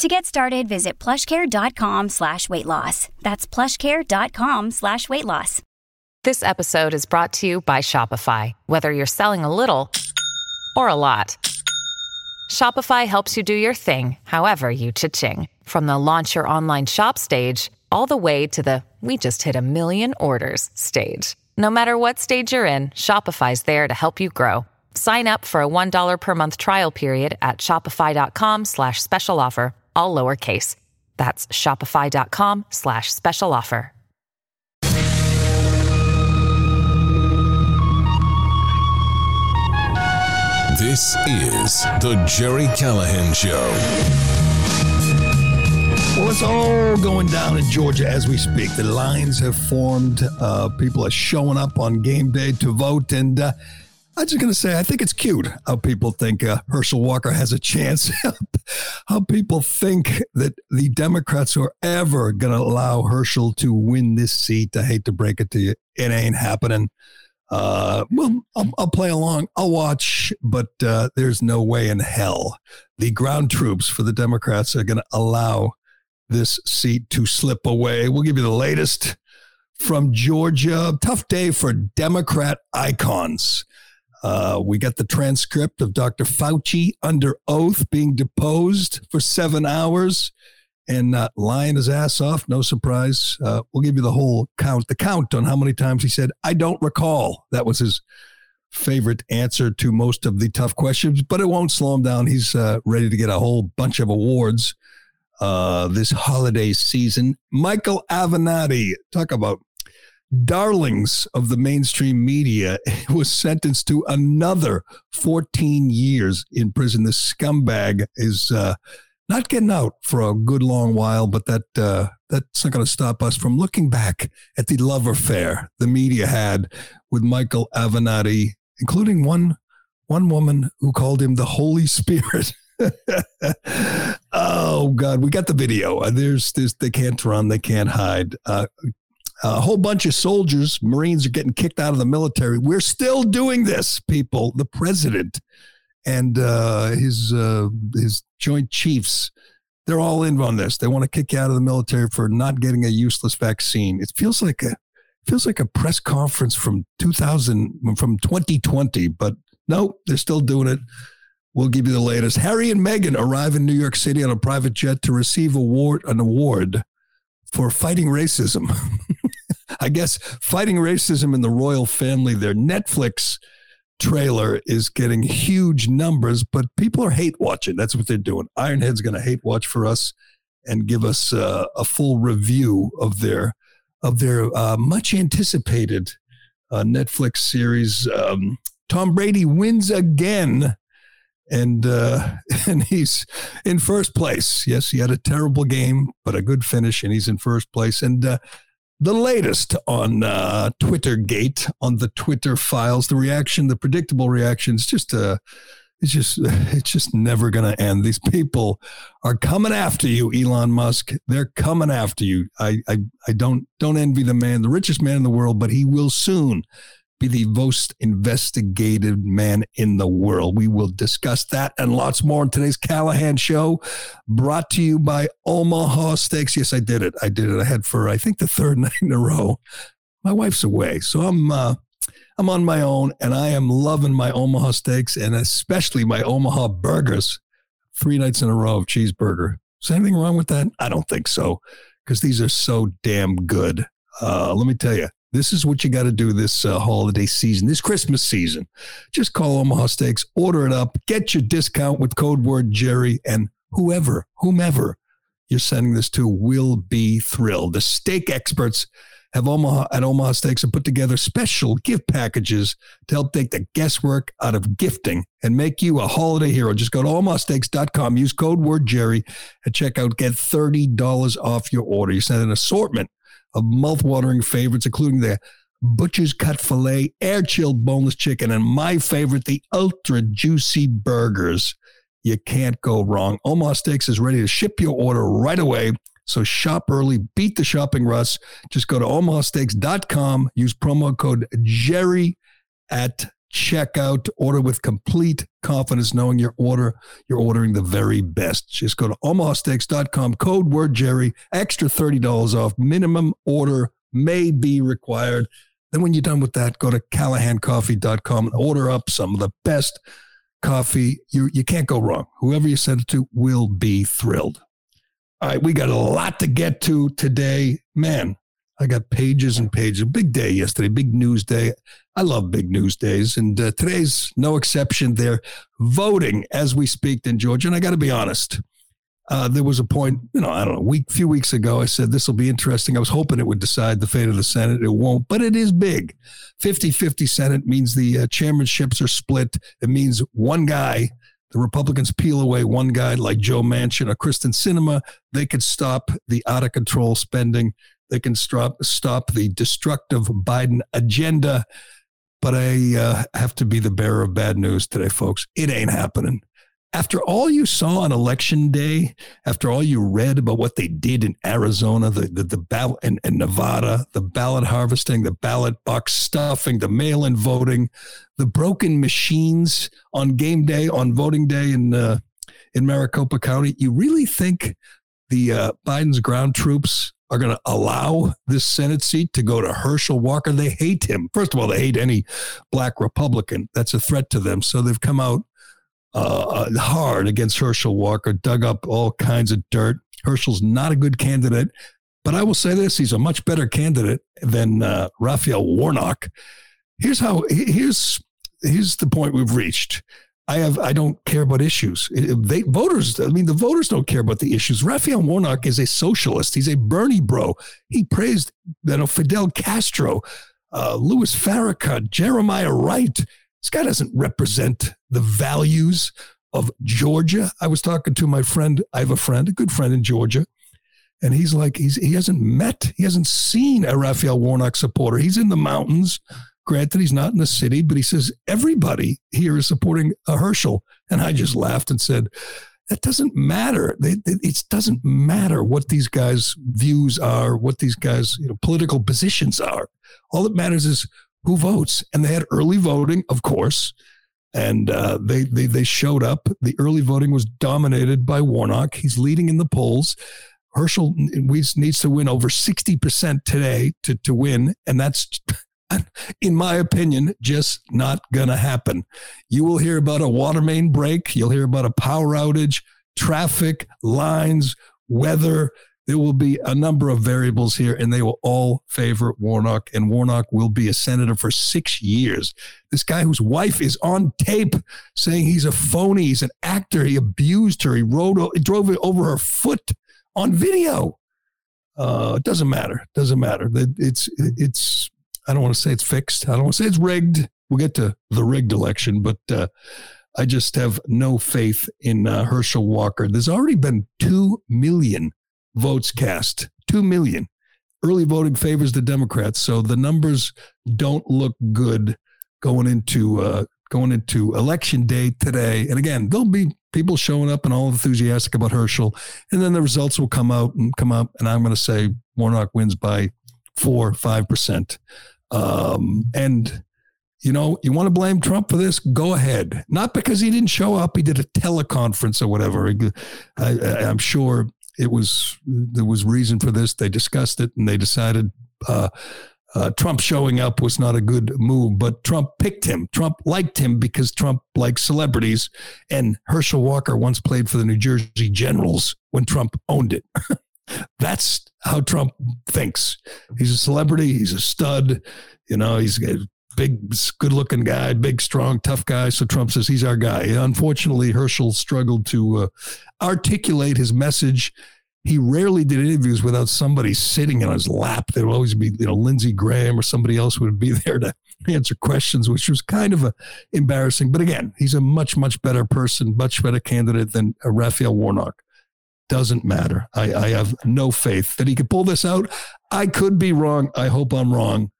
To get started, visit plushcare.com slash weight loss. That's plushcare.com slash weight loss. This episode is brought to you by Shopify. Whether you're selling a little or a lot, Shopify helps you do your thing, however you cha-ching. From the launch your online shop stage, all the way to the we just hit a million orders stage. No matter what stage you're in, Shopify's there to help you grow. Sign up for a $1 per month trial period at shopify.com slash special offer, all lowercase. That's shopify.com slash special offer. This is the Gerry Callahan Show. Well, it's all going down in Georgia as we speak. The lines have formed. Uh, people are showing up on game day to vote. And uh, I'm just going to say, I think it's cute how people think uh, Herschel Walker has a chance. how people think that the Democrats are ever going to allow Herschel to win this seat. I hate to break it to you. It ain't happening. Uh, well, I'll, I'll, play along. I'll watch, but uh, there's no way in hell the ground troops for the Democrats are going to allow this seat to slip away. We'll give you the latest from Georgia. Tough day for Democrat icons. Uh, we got the transcript of Dr. Fauci under oath being deposed for seven hours and uh, lying his ass off. No surprise. Uh, we'll give you the whole count, the count on how many times he said, I don't recall. That was his favorite answer to most of the tough questions, but it won't slow him down. He's uh, ready to get a whole bunch of awards uh, this holiday season. Michael Avenatti, talk about darlings of the mainstream media, was sentenced to another 14 years in prison. The scumbag is uh, not getting out for a good long while, but that uh, that's not going to stop us from looking back at the love affair the media had with Michael Avenatti, including one one woman who called him the Holy Spirit. oh God, we got the video. There's there's they can't run, they can't hide. Uh, a whole bunch of soldiers, Marines are getting kicked out of the military. We're still doing this, people. The president and uh, his uh, his Joint Chiefs, they're all in on this. They want to kick you out of the military for not getting a useless vaccine. It feels like a feels like a press conference from 2000 from 2020, but no, they're still doing it. We'll give you the latest. Harry and Meghan arrive in New York City on a private jet to receive award an award for fighting racism. I guess fighting racism in the royal family. Their Netflix trailer is getting huge numbers, but people are hate watching. That's what they're doing. Ironhead's going to hate watch for us and give us uh, a full review of their of their uh, much anticipated uh, Netflix series. Um, Tom Brady wins again, and uh, and he's in first place. Yes, he had a terrible game, but a good finish, and he's in first place. And uh, the latest on uh, Twitter Gate, on the Twitter files, the reaction, the predictable reaction is just uh, it's just it's just never going to end. These people are coming after you, Elon Musk. They're coming after you. I, I I don't don't envy the man, the richest man in the world, but he will soon be the most investigated man in the world. We will discuss that and lots more in today's Callahan Show, brought to you by Omaha Steaks. Yes, I did it. I did it. I had for I think the third night in a row. My wife's away, so I'm uh, I'm on my own, and I am loving my Omaha Steaks and especially my Omaha burgers. Three nights in a row of cheeseburger. Is anything wrong with that? I don't think so, because these are so damn good. Uh, let me tell you, this is what you got to do this uh, holiday season, this Christmas season. Just call Omaha Steaks, order it up, get your discount with code word Gerry, and whoever, whomever you're sending this to will be thrilled. The steak experts have Omaha at Omaha Steaks have put together special gift packages to help take the guesswork out of gifting and make you a holiday hero. Just go to omahasteaks.com, use code word Gerry at checkout, get $30 off your order. You send an assortment of mouth-watering favorites, including the butcher's cut filet, air chilled boneless chicken, and my favorite, the ultra juicy burgers. You can't go wrong. Omaha Steaks is ready to ship your order right away. So shop early, beat the shopping rush. Just go to omahasteaks.com, use promo code Gerry at checkout, order with complete confidence, knowing your order, you're ordering the very best. Just go to omahasteaks.com, code word Gerry, extra $30 off, minimum order may be required. Then when you're done with that, go to callahancoffee.com and order up some of the best coffee. You, you can't go wrong. Whoever you send it to will be thrilled. All right, we got a lot to get to today. Man, I got pages and pages. Big day yesterday, big news day. I love big news days, and uh, today's no exception. They're voting as we speak in Georgia, and I got to be honest. Uh, there was a point, you know, I don't know, a week, few weeks ago, I said this will be interesting. I was hoping it would decide the fate of the Senate. It won't, but it is big. 50 50 Senate means the uh, chairmanships are split. It means one guy the Republicans peel away one guy like Joe Manchin or Kyrsten Sinema, they could stop the out of control spending. They can stop stop the destructive Biden agenda. But I uh, have to be the bearer of bad news today, folks. It ain't happening after all you saw on election day, after all you read about what they did in Arizona, the the, the ballot and, and Nevada, the ballot harvesting, the ballot box stuffing, the mail-in voting, the broken machines on game day, on voting day in uh, in Maricopa County, you really think the uh, Biden's ground troops are going to allow this Senate seat to go to Herschel Walker? They hate him. First of all, they hate any black Republican. That's a threat to them. So they've come out uh, hard against Herschel Walker, dug up all kinds of dirt. Herschel's not a good candidate, but I will say this: he's a much better candidate than uh, Raphael Warnock. Here's how. Here's here's the point we've reached. I have I don't care about issues. They voters, I mean, the voters don't care about the issues. Raphael Warnock is a socialist. He's a Bernie bro. He praised you know Fidel Castro, uh, Louis Farrakhan, Jeremiah Wright. This guy doesn't represent the values of Georgia. I was talking to my friend. I have a friend, a good friend in Georgia, and he's like, he's he hasn't met, he hasn't seen a Raphael Warnock supporter. He's in the mountains. Granted, he's not in the city, but he says everybody here is supporting Herschel. And I just laughed and said, that doesn't matter. it doesn't matter what these guys' views are, what these guys' you know, political positions are. All that matters is who votes. And they had early voting, of course, and uh, they, they they showed up. The early voting was dominated by Warnock. He's leading in the polls. Herschel needs to win over sixty percent today to to win, and that's. In my opinion, just not going to happen. You will hear about a water main break. You'll hear about a power outage, traffic, lines, weather, there will be a number of variables here, and they will all favor Warnock. And Warnock will be a senator for six years. This guy whose wife is on tape saying he's a phony, he's an actor, he abused her, he rode, he drove it over her foot on video. Uh, it doesn't matter. It doesn't matter. It's it's. I don't want to say it's fixed. I don't want to say it's rigged. We'll get to the rigged election, but uh, I just have no faith in uh, Herschel Walker. There's already been two million votes cast 2 million. Early voting favors the Democrats. So the numbers don't look good going into uh, going into election day today. And again, there'll be people showing up and all enthusiastic about Herschel. And then the results will come out and come up. And I'm going to say Warnock wins by four, five percent. Um, and you know, you want to blame Trump for this? Go ahead. Not because he didn't show up. He did a teleconference or whatever. I, am sure it was there was reason for this. They discussed it and they decided uh, uh, Trump showing up was not a good move. But Trump picked him. Trump liked him because Trump likes celebrities. And Herschel Walker once played for the New Jersey Generals when Trump owned it. That's how Trump thinks. He's a celebrity. He's a stud. You know, he's a big, good looking guy, big, strong, tough guy. So Trump says he's our guy. Unfortunately, Herschel struggled to uh, articulate his message. He rarely did interviews without somebody sitting in his lap. There would always be, you know, Lindsey Graham or somebody else would be there to answer questions, which was kind of a, embarrassing. But again, he's a much, much better person, much better candidate than uh, Raphael Warnock. Doesn't matter. I, I have no faith that he could pull this out. I could be wrong. I hope I'm wrong,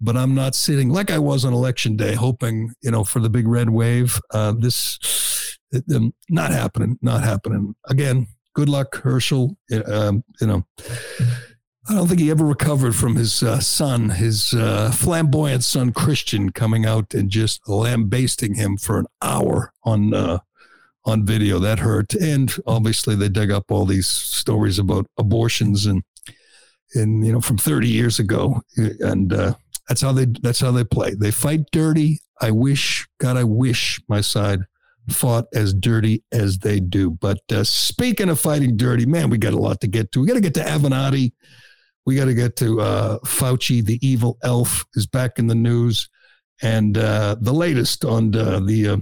but I'm not sitting like I was on election day, hoping you know for the big red wave. Uh, this um, not happening. Not happening again. Good luck, Herschel. Um, you know. I don't think he ever recovered from his uh, son, his uh, flamboyant son Christian, coming out and just lambasting him for an hour on uh, on video. That hurt, and obviously they dug up all these stories about abortions and and you know from 30 years ago, and uh, that's how they that's how they play. They fight dirty. I wish, God, I wish my side fought as dirty as they do. But uh, speaking of fighting dirty, man, we got a lot to get to. We got to get to Avenatti we got to get to uh, Fauci, the evil elf, is back in the news, and uh, the latest on uh, the uh,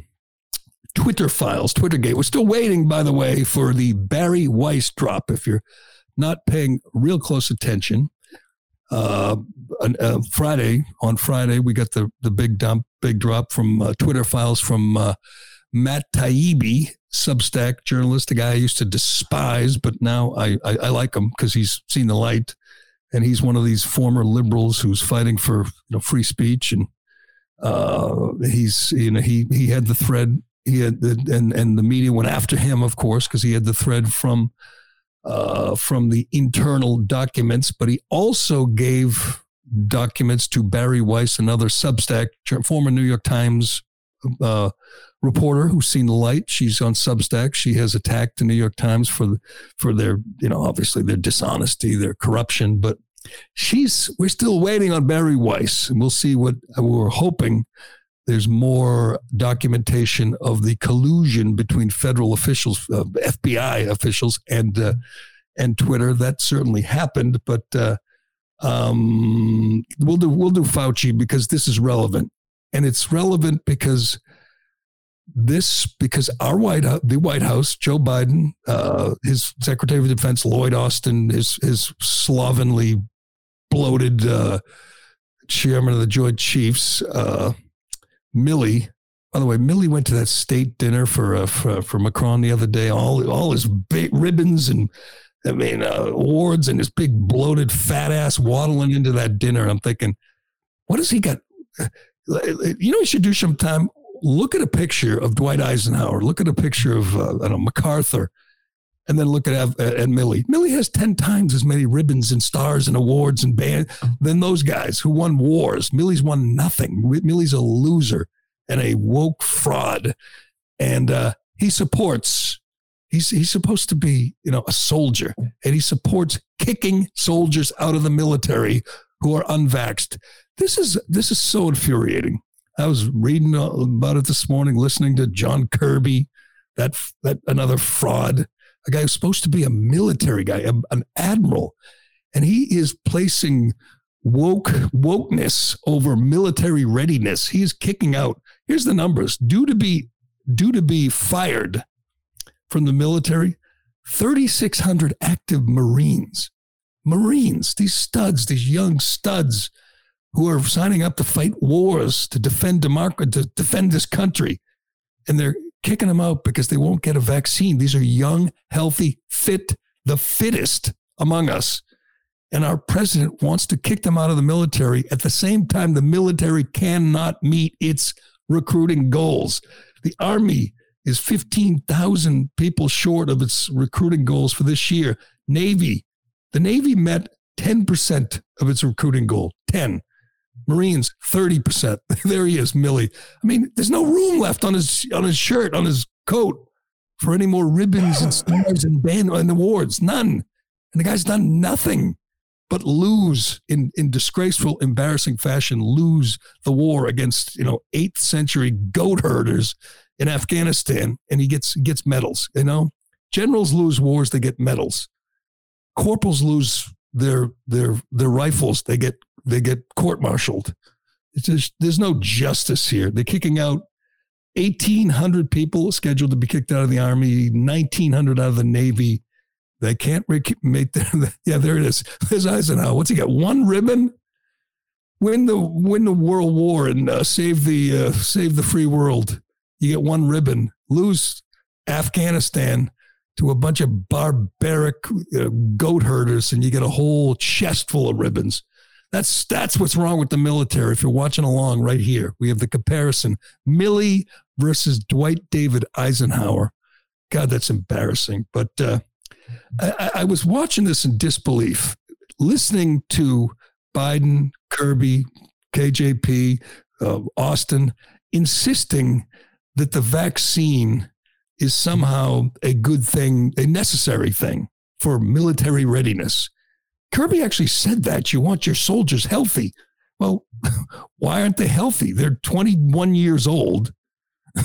Twitter files, Twittergate. We're still waiting, by the way, for the Bari Weiss drop. If you're not paying real close attention, uh, uh, Friday on Friday we got the the big dump, big drop from uh, Twitter files from uh, Matt Taibbi, Substack journalist, a guy I used to despise, but now I I, I like him because he's seen the light and he's one of these former liberals who's fighting for you know free speech and uh, he's you know he he had the thread he had and and the media went after him of course because he had the thread from uh, from the internal documents but he also gave documents to Bari Weiss another Substack former New York Times uh, reporter who's seen the light. She's on Substack. She has attacked the New York Times for for their, you know, obviously their dishonesty, their corruption. But she's we're still waiting on Bari Weiss, and we'll see what we're hoping. There's more documentation of the collusion between federal officials, uh, FBI officials, and uh, and Twitter. That certainly happened, but uh, um, we'll do we'll do Fauci because this is relevant, and it's relevant because this because our White House, the White House, Joe Biden, uh, his Secretary of Defense Lloyd Austin, his his slovenly, bloated uh, chairman of the Joint Chiefs, uh, Milley. By the way, Milley went to that state dinner for uh, for, for Macron the other day. All all his ribbons and I mean uh, awards and his big bloated fat ass waddling into that dinner. I'm thinking, what has he got? Uh, you know, he should do some time look at a picture of Dwight Eisenhower, look at a picture of uh, I don't know MacArthur, and then look at and Millie. Milley has ten times as many ribbons and stars and awards and band than those guys who won wars. Milley's won nothing. Milley's a loser and a woke fraud, and uh, he supports. He's he's supposed to be you know a soldier, and he supports kicking soldiers out of the military who are unvaxxed. This is this is so infuriating. I was reading about it this morning, listening to John Kirby, that that another fraud, a guy who's supposed to be a military guy, a, an admiral, and he is placing woke wokeness over military readiness. He is kicking out. Here's the numbers: due to be due to be fired from the military, 3,600 active Marines. Marines, these studs, these young studs who are signing up to fight wars to defend democracy, to defend this country, and they're kicking them out because they won't get a vaccine. These are young, healthy, fit, the fittest among us. And our president wants to kick them out of the military. At the same time, the military cannot meet its recruiting goals. The Army is 15,000 people short of its recruiting goals for this year. Navy, the Navy met 10% of its recruiting goal. 10. Marines, 30%. there he is, Milley. I mean, there's no room left on his on his shirt, on his coat for any more ribbons and stars and band and awards. None. And the guy's done nothing but lose in, in disgraceful, embarrassing fashion, lose the war against, you know, eighth century goat herders in Afghanistan, and he gets gets medals, you know. Generals lose wars, they get medals. Corporals lose their their their rifles, they get they get court-martialed. There's no justice here. They're kicking out 1,800 people scheduled to be kicked out of the army, 1,900 out of the navy. They can't make the, yeah, there it is. There's Eisenhower. What's he got? One ribbon? Win the win the world war and uh, save the uh, save the free world. You get one ribbon. Lose Afghanistan to a bunch of barbaric uh, goat herders and you get a whole chest full of ribbons. That's that's what's wrong with the military. If you're watching along right here, we have the comparison: Milley versus Dwight David Eisenhower. God, that's embarrassing. But uh, I, I was watching this in disbelief, listening to Biden, Kirby, KJP, uh, Austin insisting that the vaccine is somehow a good thing, a necessary thing for military readiness. Kirby actually said that you want your soldiers healthy. Well, why aren't they healthy? They're 21 years old.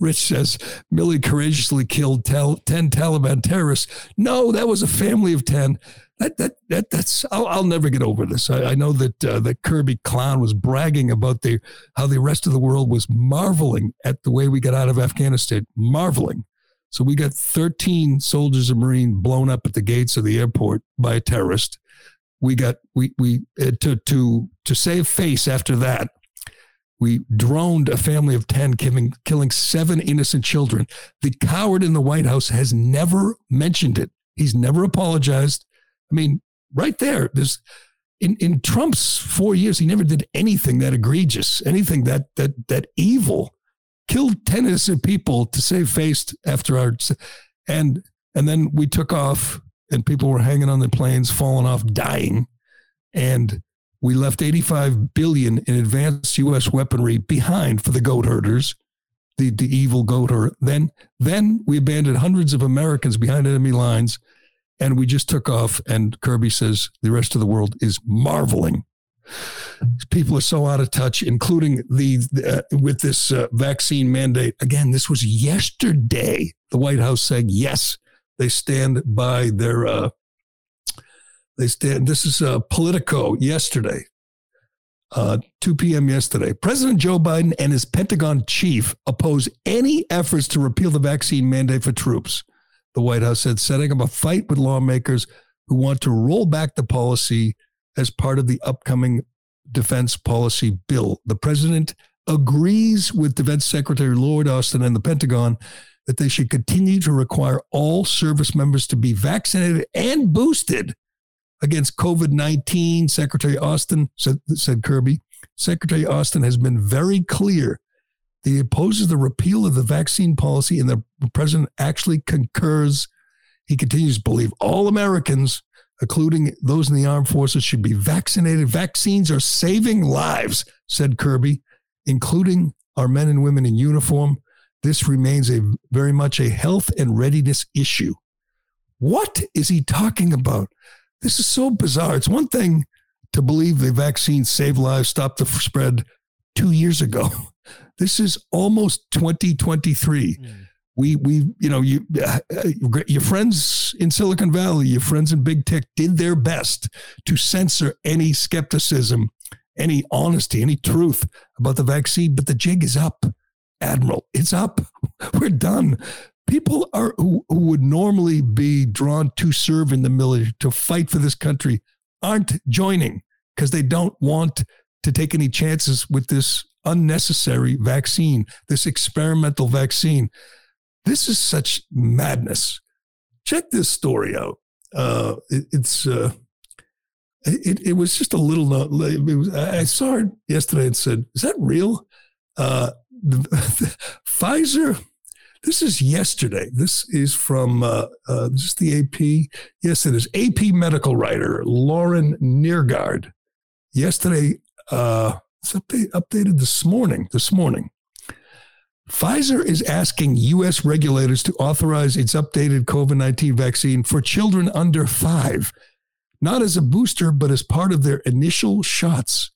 Rich says Milley courageously killed 10 Taliban terrorists. No, that was a family of 10. That, that, that, that's, I'll, I'll never get over this. I, I know that, uh, that Kirby Clown was bragging about the, how the rest of the world was marveling at the way we got out of Afghanistan, marveling. So we got 13 soldiers and Marine blown up at the gates of the airport by a terrorist. We got we we uh, to to to save face after that. We droned a family of 10, killing, killing seven innocent children. The coward in the White House has never mentioned it. He's never apologized. I mean, right there, there's in, in Trump's four years, he never did anything that egregious, anything that that that evil killed 10 innocent people to save face after our and and then we took off and people were hanging on the planes falling off dying. And we left 85 billion in advanced US weaponry behind for the goat herders the, the evil goat herder then then we abandoned hundreds of Americans behind enemy lines and we just took off and Kirby says the rest of the world is marveling People are so out of touch, including the uh, with this uh, vaccine mandate. Again, this was yesterday. The White House saying yes, they stand by their. Uh, they stand. This is uh, Politico yesterday, uh, 2 p.m. yesterday. President Joe Biden and his Pentagon chief oppose any efforts to repeal the vaccine mandate for troops. The White House said, setting up a fight with lawmakers who want to roll back the policy as part of the upcoming defense policy bill. The president agrees with Defense Secretary Lloyd Austin and the Pentagon that they should continue to require all service members to be vaccinated and boosted against COVID 19. Secretary Austin said, said Kirby. Secretary Austin has been very clear that he opposes the repeal of the vaccine policy, and the president actually concurs. He continues to believe all Americans including those in the armed forces, should be vaccinated. Vaccines are saving lives, said Kirby, including our men and women in uniform. This remains a very much a health and readiness issue. What is he talking about? This is so bizarre. It's one thing to believe the vaccine saved lives, stopped the spread two years ago. This is almost 2023. Mm we we you know you uh, your friends in Silicon Valley, your friends in big tech did their best to censor any skepticism, any honesty, any truth about the vaccine. But the jig is up, Admiral. It's up. We're done. People are who, who would normally be drawn to serve in the military to fight for this country aren't joining because they don't want to take any chances with this unnecessary vaccine, this experimental vaccine. This is such madness. Check this story out. Uh, it, it's uh, it, it was just a little. It was, I saw it yesterday and said, "Is that real?" Uh, the, the, Pfizer. This is yesterday. This is from uh, uh, this is the AP. Yes, it is AP medical writer Lauren Neergaard. Yesterday, uh, it's update, updated this morning. This morning, Pfizer is asking U.S. regulators to authorize its updated COVID 19 vaccine for children under five, not as a booster, but as part of their initial shots.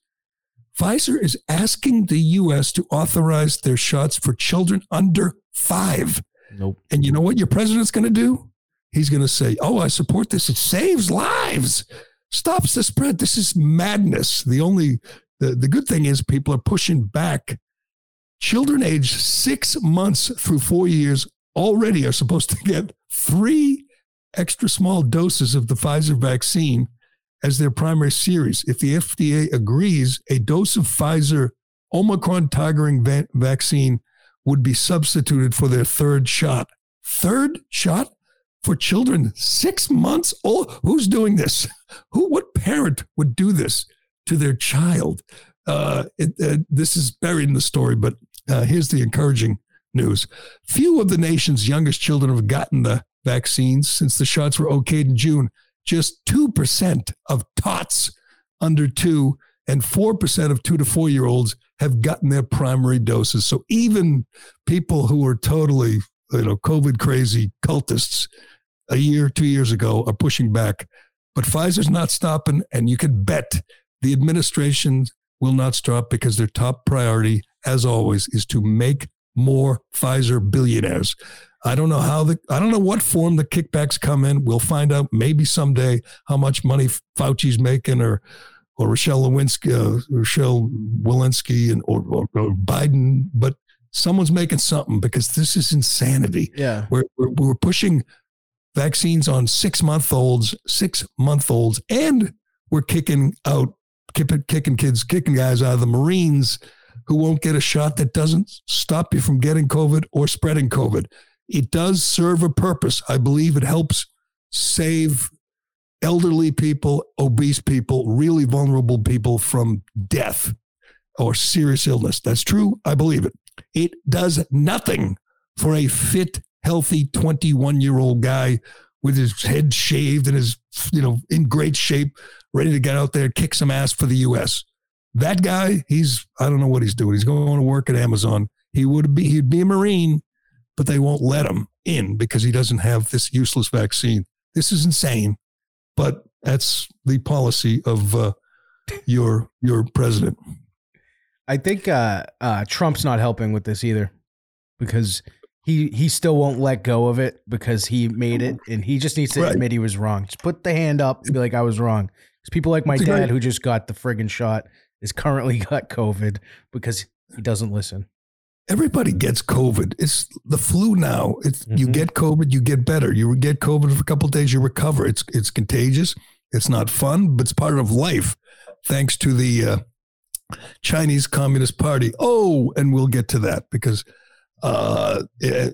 Pfizer is asking the U.S. to authorize their shots for children under five. Nope. And you know what your president's going to do? He's going to say, Oh, I support this. It saves lives, stops the spread. This is madness. The only, the, the good thing is people are pushing back Children aged six months through four years already are supposed to get three extra small doses of the Pfizer vaccine as their primary series. If the FDA agrees, a dose of Pfizer Omicron targeting va- vaccine would be substituted for their third shot. third shot for children six months old. Who's doing this? Who? What parent would do this to their child? Uh, it, uh, this is buried in the story, but uh, here's the encouraging news: few of the nation's youngest children have gotten the vaccines since the shots were okayed in June. Just two percent of tots under two and 4% of two to four year olds have gotten their primary doses. So even people who are totally, you know, COVID crazy cultists a year, two years ago are pushing back. But Pfizer's not stopping, and you can bet the administration will not stop because their top priority, as always, is to make more Pfizer billionaires. I don't know how the I don't know what form the kickbacks come in. We'll find out maybe someday how much money Fauci's making or or Rochelle Lewinsky, uh, Rochelle Walensky, and or, or, or, Biden, but someone's making something because this is insanity. Yeah, we're we're, we're pushing vaccines on six month olds, six month olds, and we're kicking out, kicking, kicking kids, kicking guys out of the Marines who won't get a shot that doesn't stop you from getting COVID or spreading COVID. It does serve a purpose. I believe it helps save elderly people, obese people, really vulnerable people from death or serious illness. That's true. I believe it. It does nothing for a fit, healthy 21 year old guy with his head shaved and his, you know, in great shape, ready to get out there, kick some ass for the U.S. That guy, he's, I don't know what he's doing. He's going to work at Amazon. He would be, he'd be a Marine, but they won't let him in because he doesn't have this useless vaccine. This is insane but that's the policy of uh, your your president. I think uh, uh, Trump's not helping with this either, because he he still won't let go of it because he made it, and he just needs to right. admit he was wrong. Just put the hand up and be like, "I was wrong." Because people like my dad, who just got the friggin' shot, is currently got COVID because he doesn't listen everybody gets COVID. It's the flu now. It's mm-hmm. you get COVID, you get better. You get COVID for a couple days, you recover. It's it's contagious. It's not fun, but it's part of life. Thanks to the uh, Chinese Communist Party. Oh, and we'll get to that because uh,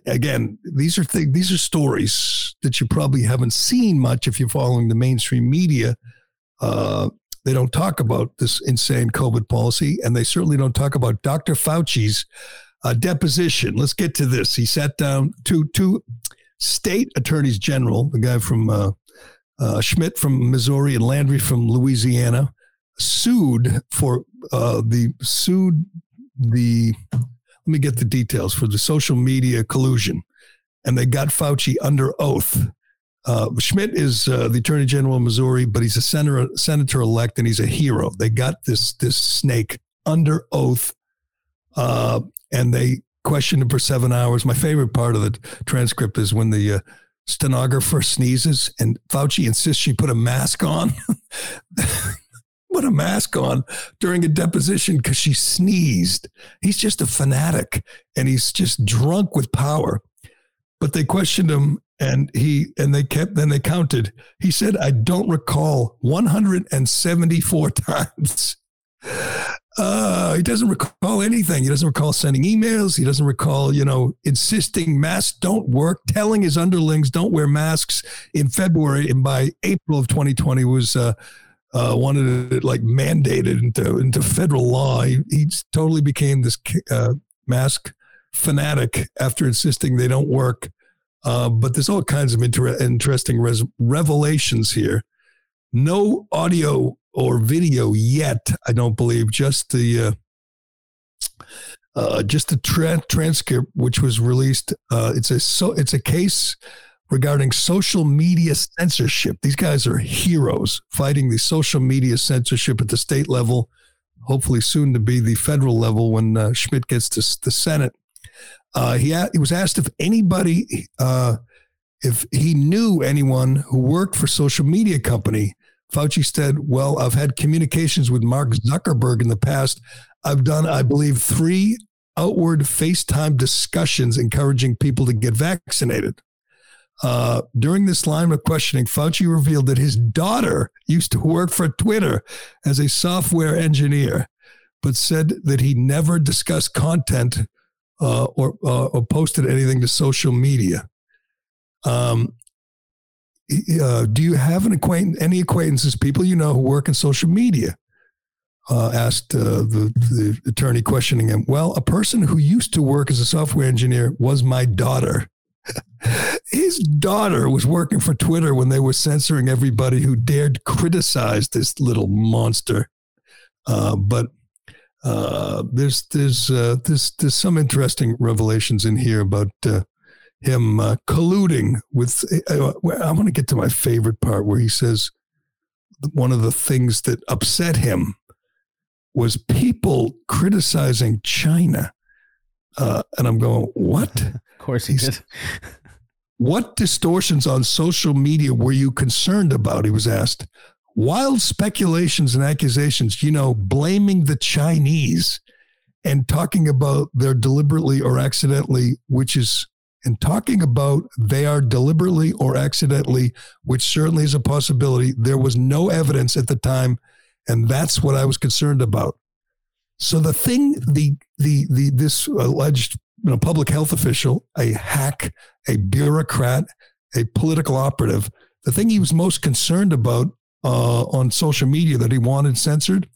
again, these are th- these are stories that you probably haven't seen much if you're following the mainstream media. Uh, they don't talk about this insane COVID policy, and they certainly don't talk about Dr. Fauci's uh, deposition. Let's get to this. He sat down to two state attorneys general, the guy from uh, uh, Schmitt from Missouri and Landry from Louisiana, sued for uh, the sued the. Let me get the details for the social media collusion, and they got Fauci under oath. Uh, Schmitt is uh, the Attorney General of Missouri, but he's a senator senator elect, and he's a hero. They got this this snake under oath uh, and they questioned him for seven hours. My favorite part of the transcript is when the uh, stenographer sneezes and Fauci insists she put a mask on. put a mask on during a deposition because she sneezed. He's just a fanatic and he's just drunk with power. But they questioned him and he and they kept then they counted. He said, I don't recall 174 times uh, he doesn't recall anything. He doesn't recall sending emails. He doesn't recall, you know, insisting masks don't work, telling his underlings don't wear masks in February, and by April of 2020 was uh, uh, wanted it like mandated into into federal law. He, he totally became this uh, mask fanatic after insisting they don't work. Uh, but there's all kinds of inter- interesting res- revelations here. No audio or video yet. I don't believe just the uh, uh, just the tra- transcript which was released. Uh, it's a so it's a case regarding social media censorship. These guys are heroes fighting the social media censorship at the state level. Hopefully, soon to be the federal level when uh, Schmitt gets to the Senate. Uh, he he was asked if anybody uh, if he knew anyone who worked for social media company Fauci said, Well, I've had communications with Mark Zuckerberg in the past. I've done, I believe, three outward FaceTime discussions encouraging people to get vaccinated. Uh, during this line of questioning, Fauci revealed that his daughter used to work for Twitter as a software engineer, but said that he never discussed content uh, or, uh, or posted anything to social media. Um, uh, do you have an acquaintance, any acquaintances, people you know who work in social media? Uh, asked uh, the, the attorney questioning him. Well, a person who used to work as a software engineer was my daughter. His daughter was working for Twitter when they were censoring everybody who dared criticize this little monster. Uh, but uh, there's there's uh, there's there's some interesting revelations in here about uh, him uh, colluding with. Uh, I want to get to my favorite part where he says one of the things that upset him was people criticizing China. Uh, and I'm going, what? Of course he He's, did. what distortions on social media were you concerned about? He was asked. Wild speculations and accusations, you know, blaming the Chinese and talking about their deliberately or accidentally, which is and talking about they are deliberately or accidentally, which certainly is a possibility. There was no evidence at the time, and that's what I was concerned about. So the thing, the the the this alleged you know, public health official, a hack, a bureaucrat, a political operative, the thing he was most concerned about uh, on social media that he wanted censored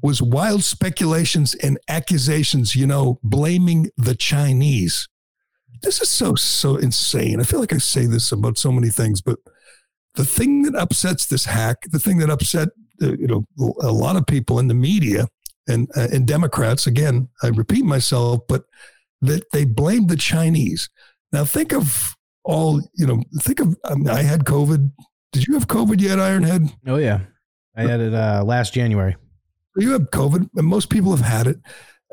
was wild speculations and accusations. You know, blaming the Chinese this is so so insane. I feel like I say this about so many things, but the thing that upsets this hack, the thing that upset uh, you know a lot of people in the media and uh, and Democrats, again, I repeat myself, but that they blame the Chinese. Now think of all you know. Think of I, mean, I had COVID. Did you have COVID yet, Ironhead? Oh yeah, I had it uh, last January. You have COVID, and most people have had it.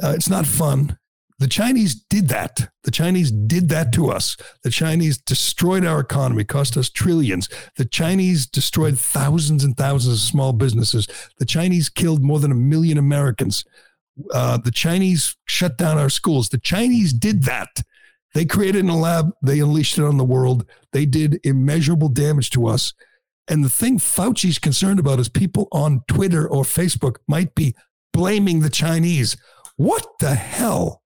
Uh, it's not fun. The Chinese did that. The Chinese did that to us. The Chinese destroyed our economy, cost us trillions. The Chinese destroyed thousands and thousands of small businesses. The Chinese killed more than a million Americans. Uh, the Chinese shut down our schools. The Chinese did that. They created in a lab, they unleashed it on the world. They did immeasurable damage to us. And the thing Fauci's concerned about is people on Twitter or Facebook might be blaming the Chinese. What the hell?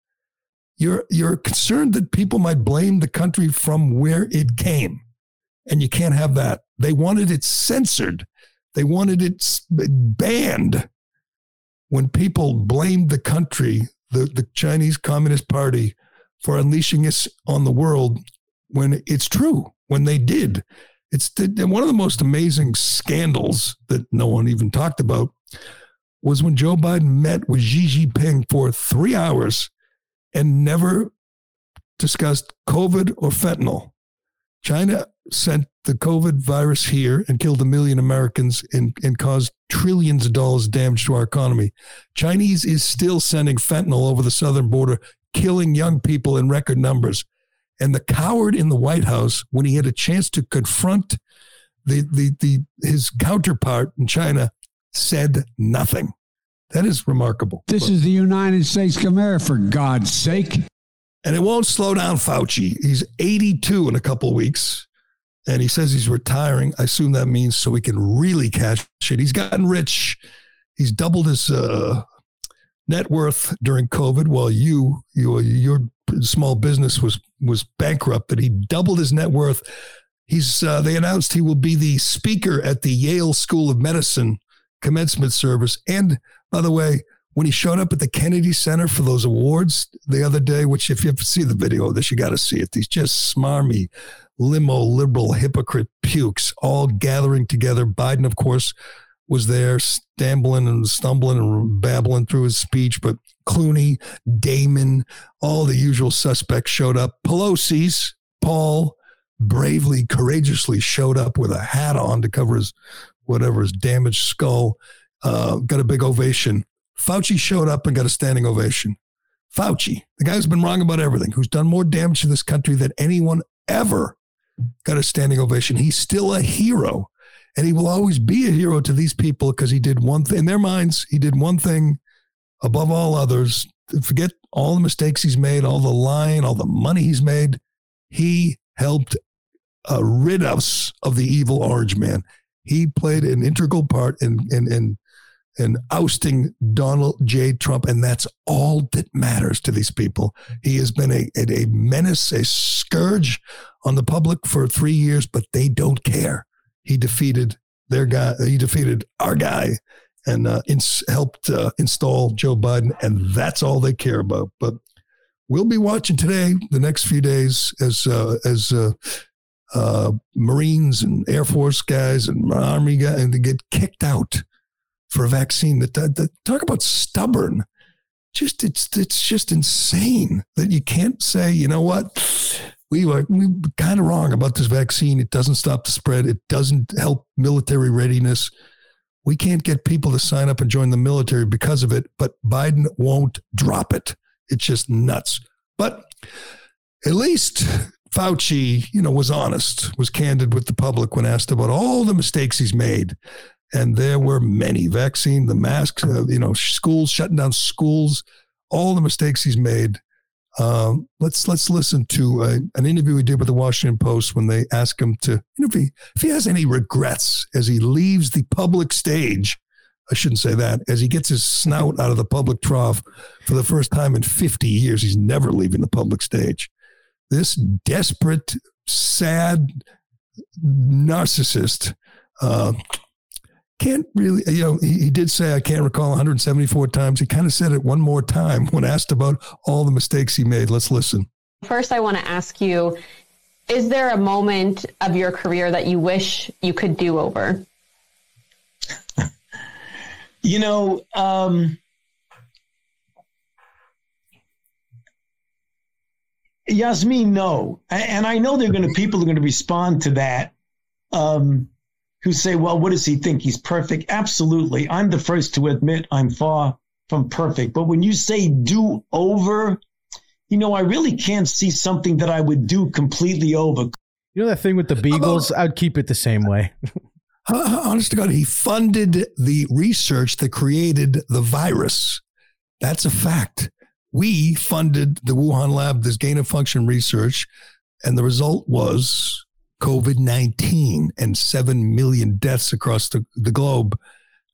You're you're concerned that people might blame the country from where it came, and you can't have that. They wanted it censored. They wanted it banned. When people blamed the country, the, the Chinese Communist Party, for unleashing this on the world, when it's true, when they did, it's the, one of the most amazing scandals that no one even talked about was when Joe Biden met with Xi Jinping for three hours and never discussed COVID or fentanyl. China sent the COVID virus here and killed a million Americans and, and caused trillions of dollars damage to our economy. Chinese is still sending fentanyl over the southern border, killing young people in record numbers. And the coward in the White House, when he had a chance to confront the, the, the his counterpart in China, said nothing. That is remarkable. This is the United States of America, for God's sake. And it won't slow down Fauci. He's 82 in a couple weeks, and he says he's retiring. I assume that means so he can really cash it. He's gotten rich. He's doubled his uh, net worth during COVID, while you, you, your small business was was bankrupt. But he doubled his net worth. He's. Uh, they announced he will be the speaker at the Yale School of Medicine commencement service and by the way, when he showed up at the Kennedy Center for those awards the other day, which if you ever see the video of this, you got to see it. These just smarmy, limo, liberal, hypocrite pukes all gathering together. Biden, of course, was there, stumbling and stumbling and babbling through his speech, but Clooney, Damon, all the usual suspects showed up. Pelosi's, Paul, bravely, courageously showed up with a hat on to cover his whatever his damaged skull uh, got a big ovation. Fauci showed up and got a standing ovation. Fauci, the guy who's been wrong about everything, who's done more damage to this country than anyone ever, got a standing ovation. He's still a hero. And he will always be a hero to these people because he did one thing in their minds. He did one thing above all others. Forget all the mistakes he's made, all the lying, all the money he's made. He helped uh, rid us of the evil orange man. He played an integral part in, in, in and ousting Donald J. Trump. And that's all that matters to these people. He has been a, a menace, a scourge on the public for three years, but they don't care. He defeated their guy. He defeated our guy and uh, ins- helped uh, install Joe Biden, and that's all they care about. But we'll be watching today, the next few days, as uh, as uh, uh, Marines and Air Force guys and Army guys, and they get kicked out for a vaccine. That, that, that talk about stubborn. Just it's it's just insane that you can't say, you know what, we were we were kind of wrong about this vaccine. It doesn't stop the spread. It doesn't help military readiness. We can't get people to sign up and join the military because of it, but Biden won't drop it. It's just nuts. But at least Fauci, you know, was honest, was candid with the public when asked about all the mistakes he's made. And there were many vaccine, the masks, uh, you know, schools shutting down schools, all the mistakes he's made. Um, let's let's listen to a, an interview he did with the Washington Post when they asked him to, you know, if he, if he has any regrets as he leaves the public stage. I shouldn't say that. As he gets his snout out of the public trough for the first time in 50 years, he's never leaving the public stage. This desperate, sad narcissist uh, can't really, you know, he, he, did say, I can't recall 174 times. He kind of said it one more time when asked about all the mistakes he made. Let's listen. First, I want to ask you Is there a moment of your career that you wish you could do over? you know, um, Yasmeen, no. And I know they're going to, people are going to respond to that. Um, who say, well, what does he think? He's perfect. Absolutely. I'm the first to admit I'm far from perfect. But when you say do over, you know, I really can't see something that I would do completely over. You know that thing with the Beagles? I'd keep it the same way. honest to God, he funded the research that created the virus. That's a fact. We funded the Wuhan lab, this gain of function research, and the result was COVID 19 and 7 million deaths across the, the globe.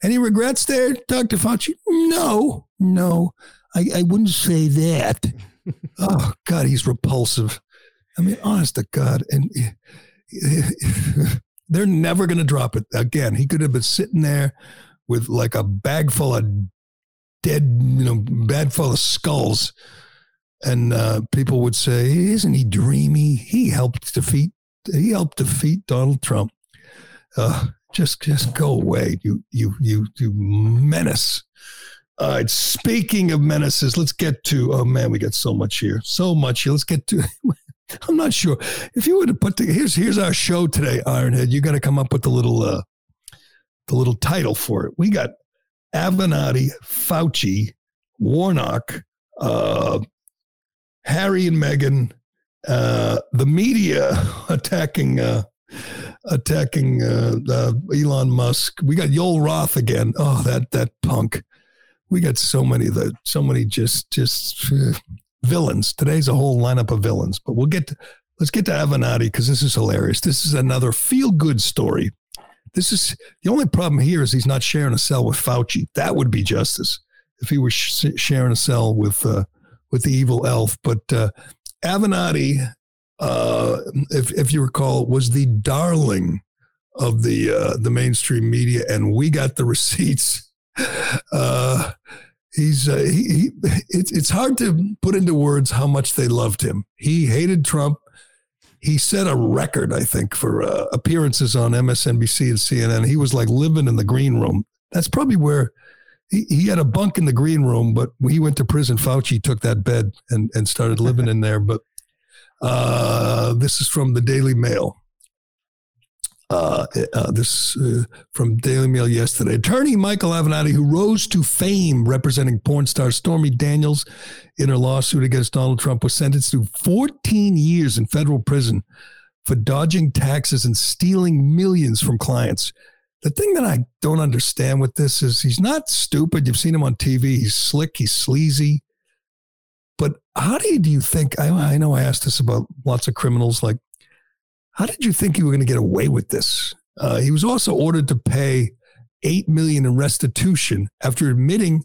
Any regrets there, Dr. Fauci? No, no, I, I wouldn't say that. oh, God, he's repulsive. I mean, honest to God. And they're never going to drop it again. He could have been sitting there with like a bag full of dead, you know, bag full of skulls. And uh, people would say, Isn't he dreamy? He helped defeat he helped defeat Donald Trump. Uh, just just go away, you you you you menace. All right. Speaking of menaces, let's get to. Oh man, we got so much here, so much here. Let's get to. I'm not sure if you were to put the here's here's our show today, Ironhead. You got to come up with the little uh, the little title for it. We got Avenatti, Fauci, Warnock, uh, Harry and Meghan, uh, the media attacking uh, attacking uh, uh, Elon Musk. We got Yoel Roth again. Oh, that that punk. We got so many the so many just just uh, villains. Today's a whole lineup of villains. But we'll get to, let's get to Avenatti because this is hilarious. This is another feel good story. This is the only problem here is he's not sharing a cell with Fauci. That would be justice if he was sh- sharing a cell with uh, with the evil elf. But uh, Avenatti, uh, if if you recall, was the darling of the uh, the mainstream media, and we got the receipts. Uh, he's uh, he, he, it's it's hard to put into words how much they loved him. He hated Trump. He set a record, I think, for uh, appearances on MSNBC and CNN. He was like living in the green room. That's probably where he, had a bunk in the green room, but when he went to prison, Fauci took that bed and, and started living in there. But uh, this is from the Daily Mail. Uh, uh, this uh, from Daily Mail yesterday. Attorney Michael Avenatti, who rose to fame representing porn star Stormy Daniels in her lawsuit against Donald Trump, was sentenced to 14 years in federal prison for dodging taxes and stealing millions from clients the thing that I don't understand with this is he's not stupid. You've seen him on TV. He's slick. He's sleazy. But how do you, do you think? I, I know I asked this about lots of criminals. Like, how did you think you were going to get away with this? Uh, he was also ordered to pay eight million in restitution after admitting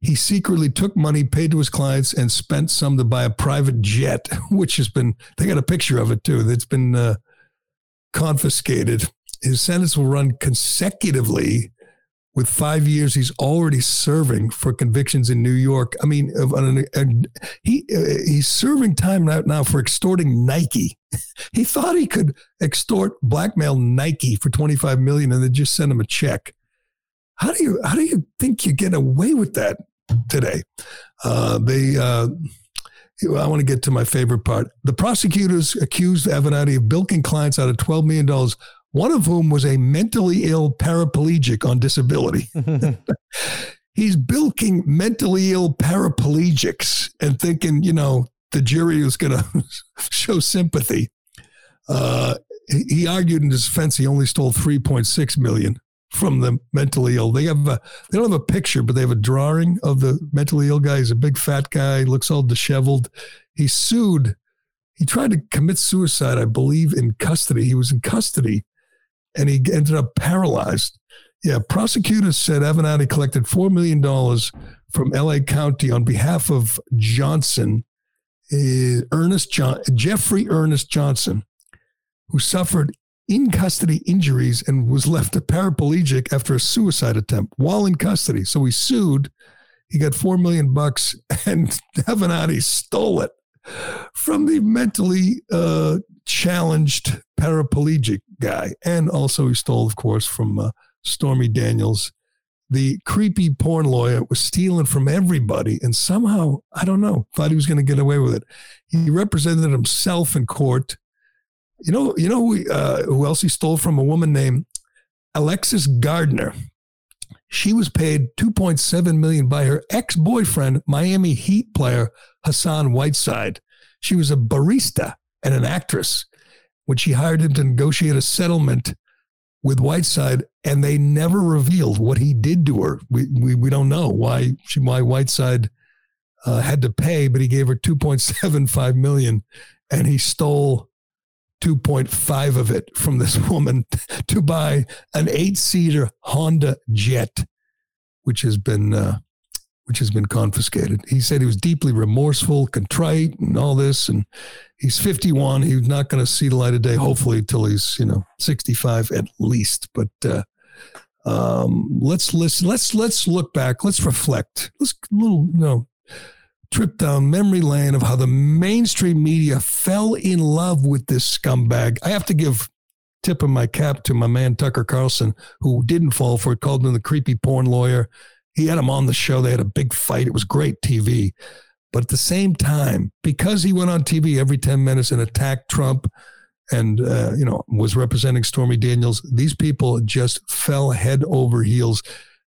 he secretly took money paid to his clients and spent some to buy a private jet, which has been, they got a picture of it too, that's been uh, confiscated. His sentence will run consecutively with five years he's already serving for convictions in New York. I mean, he uh, he's serving time now, now for extorting Nike. he thought he could extort, blackmail Nike for 25 million and then just send him a check. How do you how do you think you get away with that today? Uh, they. Uh, I want to get to my favorite part. The prosecutors accused Avenatti of bilking clients out of $12 million one of whom was a mentally ill paraplegic on disability. He's bilking mentally ill paraplegics and thinking, you know, the jury is going to show sympathy. Uh, he argued in his defense he only stole 3.6 million from the mentally ill. They have a they don't have a picture, but they have a drawing of the mentally ill guy. He's a big fat guy, looks all disheveled. He sued. He tried to commit suicide, I believe, in custody. He was in custody and he ended up paralyzed. Yeah, prosecutors said Avenatti collected $4 million from LA County on behalf of Johnson, uh, Ernest John, Jeffrey Ernest Johnson, who suffered in custody injuries and was left a paraplegic after a suicide attempt while in custody. So he sued. He got four million bucks, and Avenatti stole it from the mentally uh, challenged paraplegic guy. And also, he stole, of course, from uh, Stormy Daniels. The creepy porn lawyer was stealing from everybody, and somehow, I don't know, thought he was going to get away with it. He represented himself in court. You know, you know who, uh, who else he stole from? A woman named Alexis Gardner. She was paid 2.7 million by her ex-boyfriend, Miami Heat player Hassan Whiteside. She was a barista and an actress when she hired him to negotiate a settlement with Whiteside, and they never revealed what he did to her. We we, we don't know why she why Whiteside uh, had to pay, but he gave her 2.75 million, and he stole 2.5 of it from this woman to buy an eight-seater Honda Jet, which has been uh, which has been confiscated. He said he was deeply remorseful, contrite, and all this. And he's 51. He's not going to see the light of day, hopefully, till he's, you know, 65 at least. But uh, um, let's listen. Let's let's look back. Let's reflect. Let's little, you know, trip down memory lane of how the mainstream media fell in love with this scumbag. I have to give tip of my cap to my man Tucker Carlson, who didn't fall for it, called him the creepy porn lawyer he had him on the show. They had a big fight. It was great TV. But at the same time, because he went on TV every 10 minutes and attacked Trump and, uh, you know, was representing Stormy Daniels, these people just fell head over heels.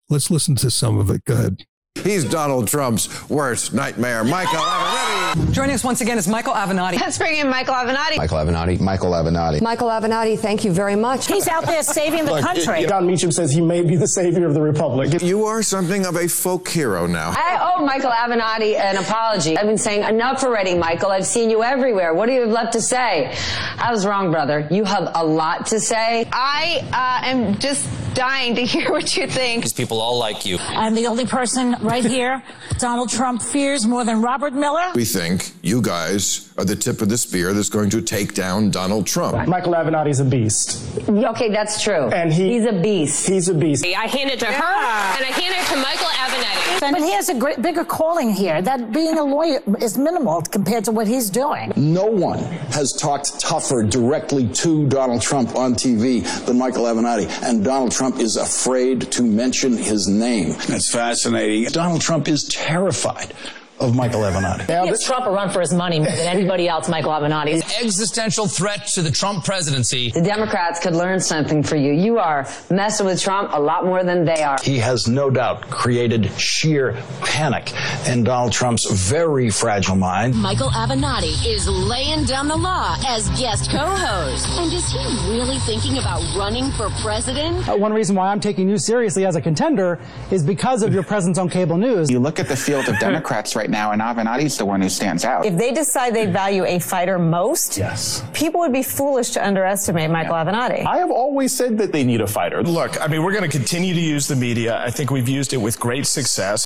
Let's listen to some of it. Go ahead. He's Donald Trump's worst nightmare. Michael Avenatti. Joining us once again is Michael Avenatti. Let's bring in Michael Avenatti. Michael Avenatti. Michael Avenatti. Michael Avenatti, thank you very much. He's out there saving the country. Jon Meacham says he may be the savior of the republic. You are something of a folk hero now. I owe Michael Avenatti an apology. I've been saying enough already, Michael. I've seen you everywhere. What do you have left to say? I was wrong, brother. You have a lot to say. I uh, am just dying to hear what you think. These people all like you. I'm the only person right here Donald Trump fears more than Robert Mueller. We think you guys are the tip of the spear that's going to take down Donald Trump. Michael Avenatti's a beast. Okay, that's true. And he, he's a beast. He's a beast. I hand it to yeah. her, and I hand it to Michael Avenatti. But he has a great, bigger calling here. That being a lawyer is minimal compared to what he's doing. No one has talked tougher directly to Donald Trump on TV than Michael Avenatti, and Donald Trump is afraid to mention his name. That's fascinating. Donald Trump is terrified of Michael Avenatti. Now, gives Trump a run for his money more than anybody else, Michael Avenatti. An existential threat to the Trump presidency. The Democrats could learn something for you. You are messing with Trump a lot more than they are. He has no doubt created sheer panic in Donald Trump's very fragile mind. Michael Avenatti is laying down the law as guest co-host. And is he really thinking about running for president? Uh, one reason why I'm taking you seriously as a contender is because of your presence on cable news. You look at the field of Democrats right right now, and Avenatti's the one who stands out. If they decide they value a fighter most, yes, people would be foolish to underestimate Michael yeah. Avenatti. I have always said that they need a fighter. Look, I mean, we're going to continue to use the media. I think we've used it with great success.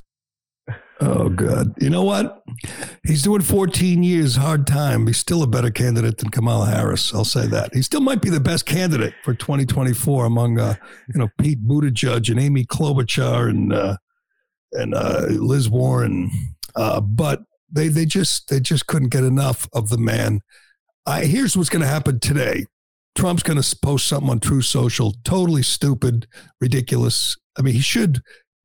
Oh, good. You know what? He's doing 14 years, hard time. He's still a better candidate than Kamala Harris. I'll say that. He still might be the best candidate for 2024 among, uh, you know, Pete Buttigieg and Amy Klobuchar and uh, and uh, Liz Warren. Uh, but they they just they just couldn't get enough of the man. I, here's what's going to happen today. Trump's going to post something on Truth Social, totally stupid, ridiculous. I mean, he should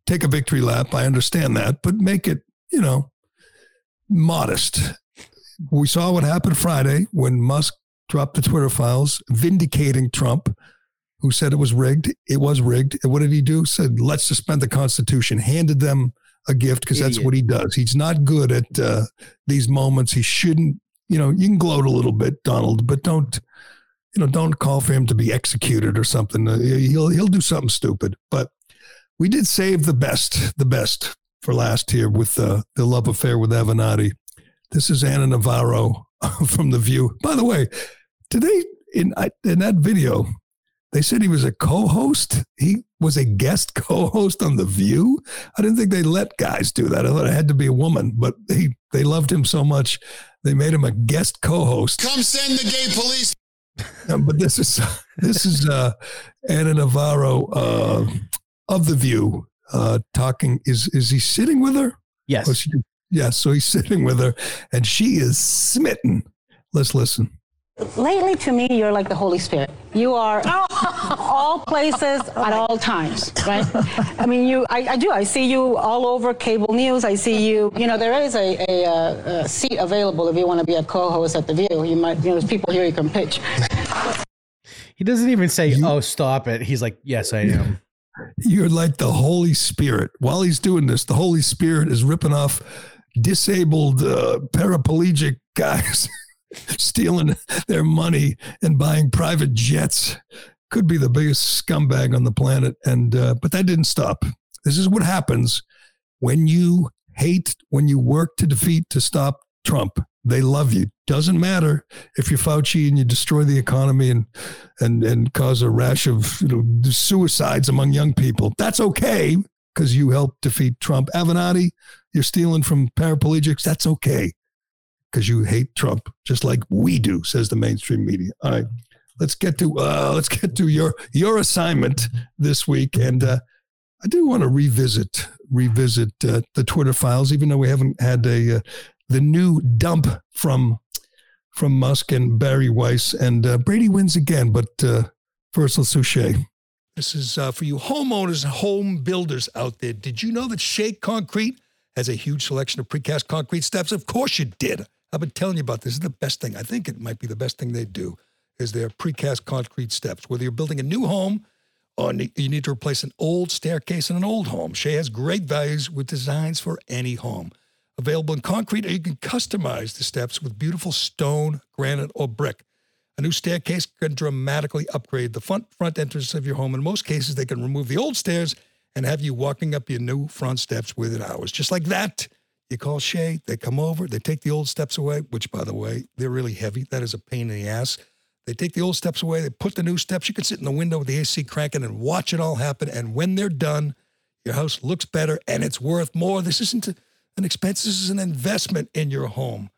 take a victory lap. I understand that, but make it, you know, modest. We saw what happened Friday when Musk dropped the Twitter files vindicating Trump, who said it was rigged. It was rigged. And what did he do? Said, let's suspend the Constitution, handed them a gift because that's what he does. He's not good at uh, these moments. He shouldn't, you know, you can gloat a little bit, Donald, but don't, you know, don't call for him to be executed or something. Uh, he'll, he'll do something stupid. But we did save the best, the best for last here with uh, the love affair with Avenatti. This is Ana Navarro from The View. By the way, today in in that video, they said he was a co-host. He was a guest co-host on The View. I didn't think they let guys do that. I thought it had to be a woman, but they they loved him so much they made him a guest co-host. Come send the gay police. but this is this is uh, Ana Navarro. Uh, of the view uh, talking. Is is he sitting with her? Yes. She, yes. So he's sitting with her, and she is smitten. Let's listen. Lately, to me, you're like the Holy Spirit. You are all places at all times, right? I mean, you. I, I, do. I see you all over cable news. I see you. You know, there is a, a, a seat available if you want to be a co-host at the View. You might. You know, there's people here you can pitch. He doesn't even say, "Oh, stop it." He's like, "Yes, I am." You're like the Holy Spirit. While he's doing this, the Holy Spirit is ripping off disabled uh, paraplegic guys, stealing their money and buying private jets. Could be the biggest scumbag on the planet. And uh, but that didn't stop. This is what happens when you hate, when you work to defeat, to stop Trump. They love you. Doesn't matter if you're Fauci and you destroy the economy and and and cause a rash of you know, suicides among young people. That's okay because you helped defeat Trump. Avenatti, you're stealing from paraplegics. That's okay because you hate Trump just like we do, says the mainstream media. All right, let's get to uh, let's get to your your assignment this week, and uh, I do want to revisit revisit uh, the Twitter files, even though we haven't had a uh, the new dump from from Musk and Bari Weiss. And uh, Brady wins again, but uh, first let's Shea. This is for you homeowners and home builders out there. Did you know that Shea Concrete has a huge selection of precast concrete steps? Of course you did. I've been telling you about this. this is the best thing. I think it might be the best thing they do is their precast concrete steps. Whether you're building a new home or you need to replace an old staircase in an old home, Shea has great values with designs for any home available in concrete, or you can customize the steps with beautiful stone, granite, or brick. A new staircase can dramatically upgrade the front front entrance of your home. In most cases, they can remove the old stairs and have you walking up your new front steps within hours. Just like that, you call Shea, they come over, they take the old steps away, which, by the way, they're really heavy. That is a pain in the ass. They take the old steps away, they put the new steps. You can sit in the window with the AC cranking and watch it all happen. And when they're done, your house looks better and it's worth more. This isn't an expense. This is an investment in your home.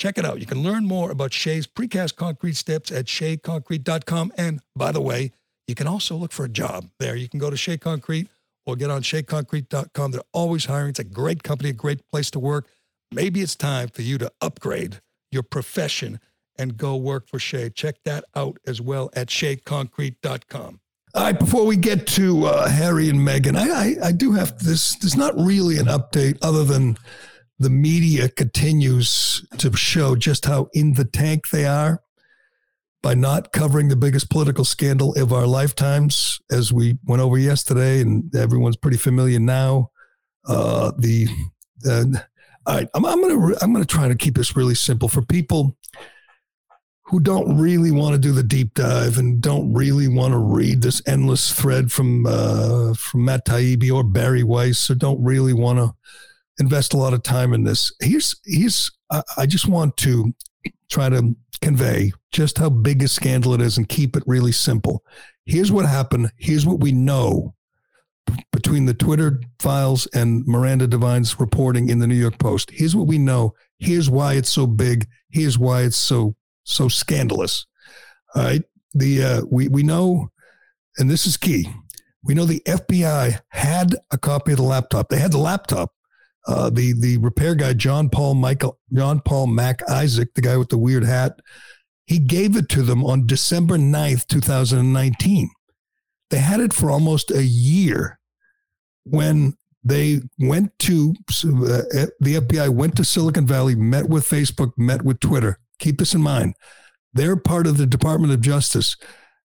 Check it out. You can learn more about Shea's precast concrete steps at sheaconcrete.com. And by the way, you can also look for a job there. You can go to Shea Concrete or get on sheaconcrete.com. They're always hiring. It's a great company, a great place to work. Maybe it's time for you to upgrade your profession and go work for Shea. Check that out as well at sheaconcrete.com. All right, before we get to uh, Harry and Meghan, I, I, I do have this. There's not really an update other than the media continues to show just how in the tank they are by not covering the biggest political scandal of our lifetimes, as we went over yesterday, and everyone's pretty familiar now. Uh, the uh, all right, I'm, I'm gonna I'm gonna try to keep this really simple for people who don't really want to do the deep dive and don't really want to read this endless thread from uh, from Matt Taibbi or Bari Weiss, or don't really want to invest a lot of time in this. Here's here's I, I just want to try to convey just how big a scandal it is and keep it really simple. Here's what happened. Here's what we know. between the Twitter files and Miranda Devine's reporting in the New York Post. Here's what we know. Here's why it's so big. Here's why it's so so scandalous. All right. The uh, we we know, and this is key. We know the FBI had a copy of the laptop. They had the laptop. Uh, the the repair guy John Paul Michael John Paul Mac Isaac, the guy with the weird hat, he gave it to them on December 9th, 2019. They had it for almost a year when they went to uh, the FBI went to Silicon Valley, met with Facebook, met with Twitter. Keep this in mind. They're part of the Department of Justice.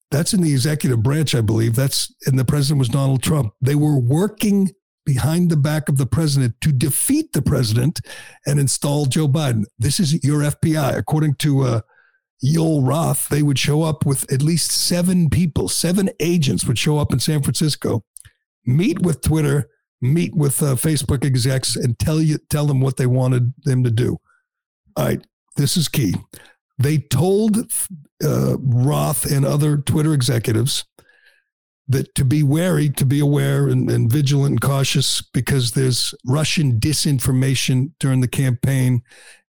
That's in the executive branch, I believe. That's and the president was Donald Trump. They were working behind the back of the president to defeat the president and install Joe Biden. This is your FBI, according to uh, Yoel Roth. They would show up with at least seven people, seven agents would show up in San Francisco, meet with Twitter, meet with uh, Facebook execs, and tell you tell them what they wanted them to do. All right, this is key. They told uh, Roth and other Twitter executives that to be wary, to be aware and, and, vigilant and cautious because there's Russian disinformation during the campaign,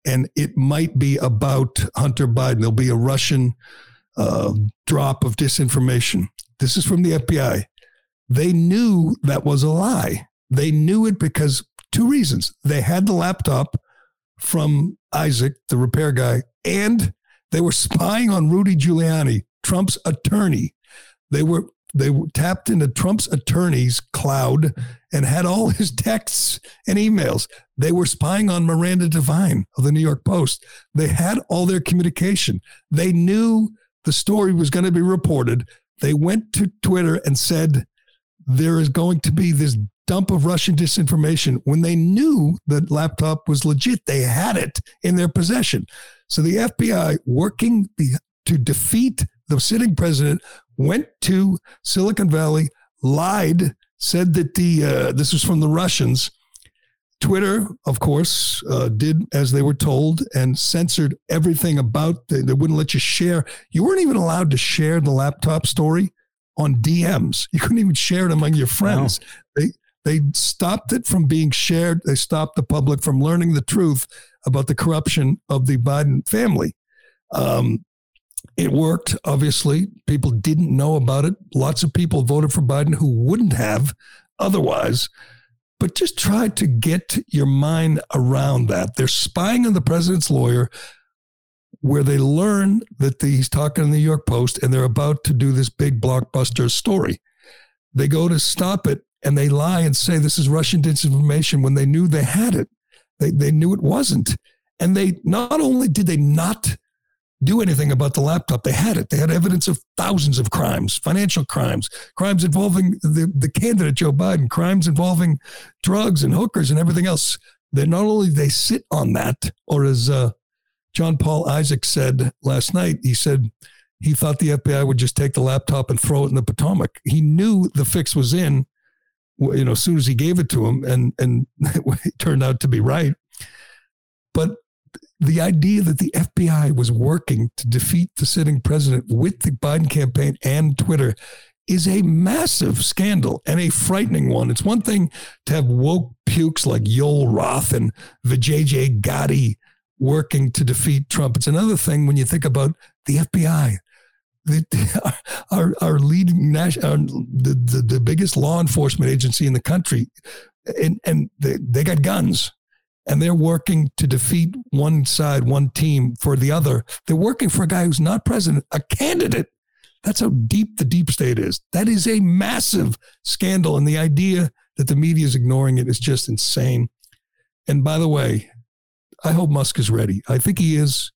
and it might be about Hunter Biden. There'll be a Russian uh, drop of disinformation. This is from the FBI. They knew that was a lie. They knew it because two reasons. They had the laptop from Isaac, the repair guy, and they were spying on Rudy Giuliani, Trump's attorney. They were they tapped into Trump's attorney's cloud and had all his texts and emails. They were spying on Miranda Devine of the New York Post. They had all their communication. They knew the story was going to be reported. They went to Twitter and said, There is going to be this dump of Russian disinformation when they knew that laptop was legit. They had it in their possession. So the FBI, working to defeat the sitting president, went to Silicon Valley, lied, said that the uh, this was from the Russians. Twitter, of course, uh, did as they were told and censored everything about. The, they wouldn't let you share. You weren't even allowed to share the laptop story on DMs. You couldn't even share it among your friends. Wow. They they stopped it from being shared. They stopped the public from learning the truth about the corruption of the Biden family. Um, it worked, obviously. People didn't know about it. Lots of people voted for Biden who wouldn't have otherwise. But just try to get your mind around that. They're spying on the president's lawyer, where they learn that the, he's talking to the New York Post and they're about to do this big blockbuster story. They go to stop it and they lie and say this is Russian disinformation when they knew they had it. They, they knew it wasn't. And they not only did they not do anything about the laptop. They had it. They had evidence of thousands of crimes, financial crimes, crimes involving the, the candidate Joe Biden, crimes involving drugs and hookers and everything else. They not only they sit on that, or as uh, John Paul Isaac said last night, he said he thought the FBI would just take the laptop and throw it in the Potomac. He knew the fix was in, you know, as soon as he gave it to him, and and it turned out to be right. But the idea that the FBI was working to defeat the sitting president with the Biden campaign and Twitter is a massive scandal and a frightening one. It's one thing to have woke pukes like Yoel Roth and Vijay Gadde working to defeat Trump. It's another thing when you think about the FBI. The, our, our leading national, the, the, the biggest law enforcement agency in the country, and, and they, they got guns and they're working to defeat one side, one team for the other. They're working for a guy who's not president, a candidate. That's how deep the deep state is. That is a massive scandal. And the idea that the media is ignoring it is just insane. And by the way, I hope Musk is ready. I think he is.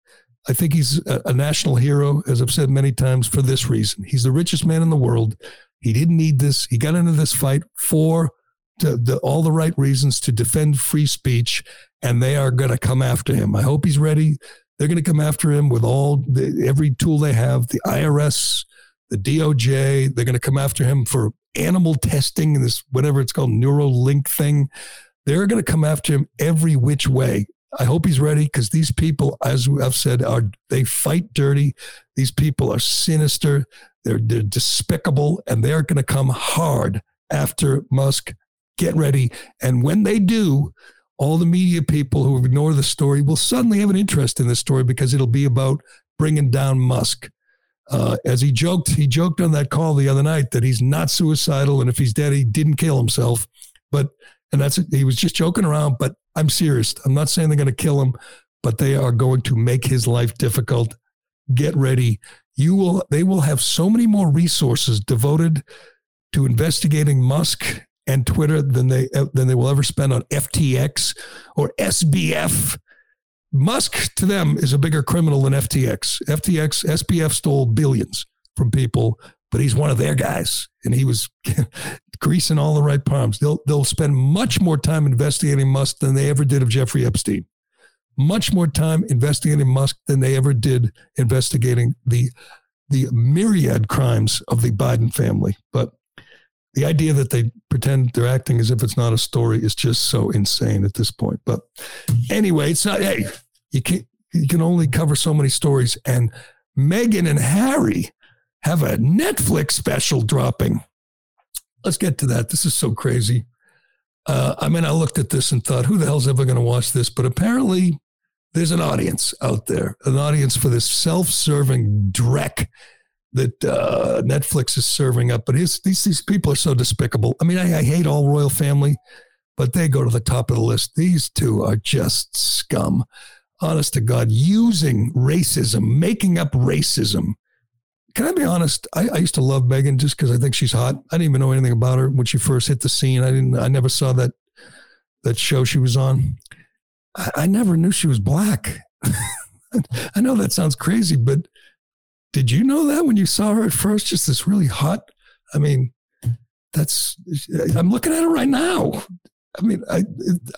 I think he's a, national hero, as I've said many times, for this reason. He's the richest man in the world. He didn't need this. He got into this fight for to, the, all the right reasons to defend free speech, and they are going to come after him. I hope he's ready. They're going to come after him with all the, every tool they have. The IRS, the DOJ. They're going to come after him for animal testing and this whatever it's called Neuralink thing. They're going to come after him every which way. I hope he's ready because these people, as I've said, are they fight dirty. These people are sinister. They're they're despicable, and they're going to come hard after Musk. Get ready. And when they do, all the media people who ignore the story will suddenly have an interest in this story because it'll be about bringing down Musk. Uh, as he joked, he joked on that call the other night that he's not suicidal, and if he's dead, he didn't kill himself. But and that's he was just joking around. But I'm serious. I'm not saying they're going to kill him, but they are going to make his life difficult. Get ready. You will. They will have so many more resources devoted to investigating Musk and Twitter than they than they will ever spend on FTX or SBF. Musk to them is a bigger criminal than FTX. FTX, SBF stole billions from people, but he's one of their guys, and he was greasing all the right palms. They'll they'll spend much more time investigating Musk than they ever did of Jeffrey Epstein. Much more time investigating Musk than they ever did investigating the the myriad crimes of the Biden family. But the idea that they pretend they're acting as if it's not a story is just so insane at this point. But anyway, it's not. Hey, you can you can only cover so many stories, and Meghan and Harry have a Netflix special dropping. Let's get to that. This is so crazy. Uh, I mean, I looked at this and thought, who the hell's ever going to watch this? But apparently, there's an audience out there, an audience for this self-serving dreck that uh, Netflix is serving up. But his, these these people are so despicable. I mean, I, I hate all royal family, but they go to the top of the list. These two are just scum. Honest to God, using racism, making up racism. Can I be honest? I, I used to love Meghan just because I think she's hot. I didn't even know anything about her when she first hit the scene. I didn't. I never saw that that show she was on. I, I never knew she was black. I know that sounds crazy, but did you know that when you saw her at first? Just this really hot. I mean, that's. I'm looking at her right now. I mean, I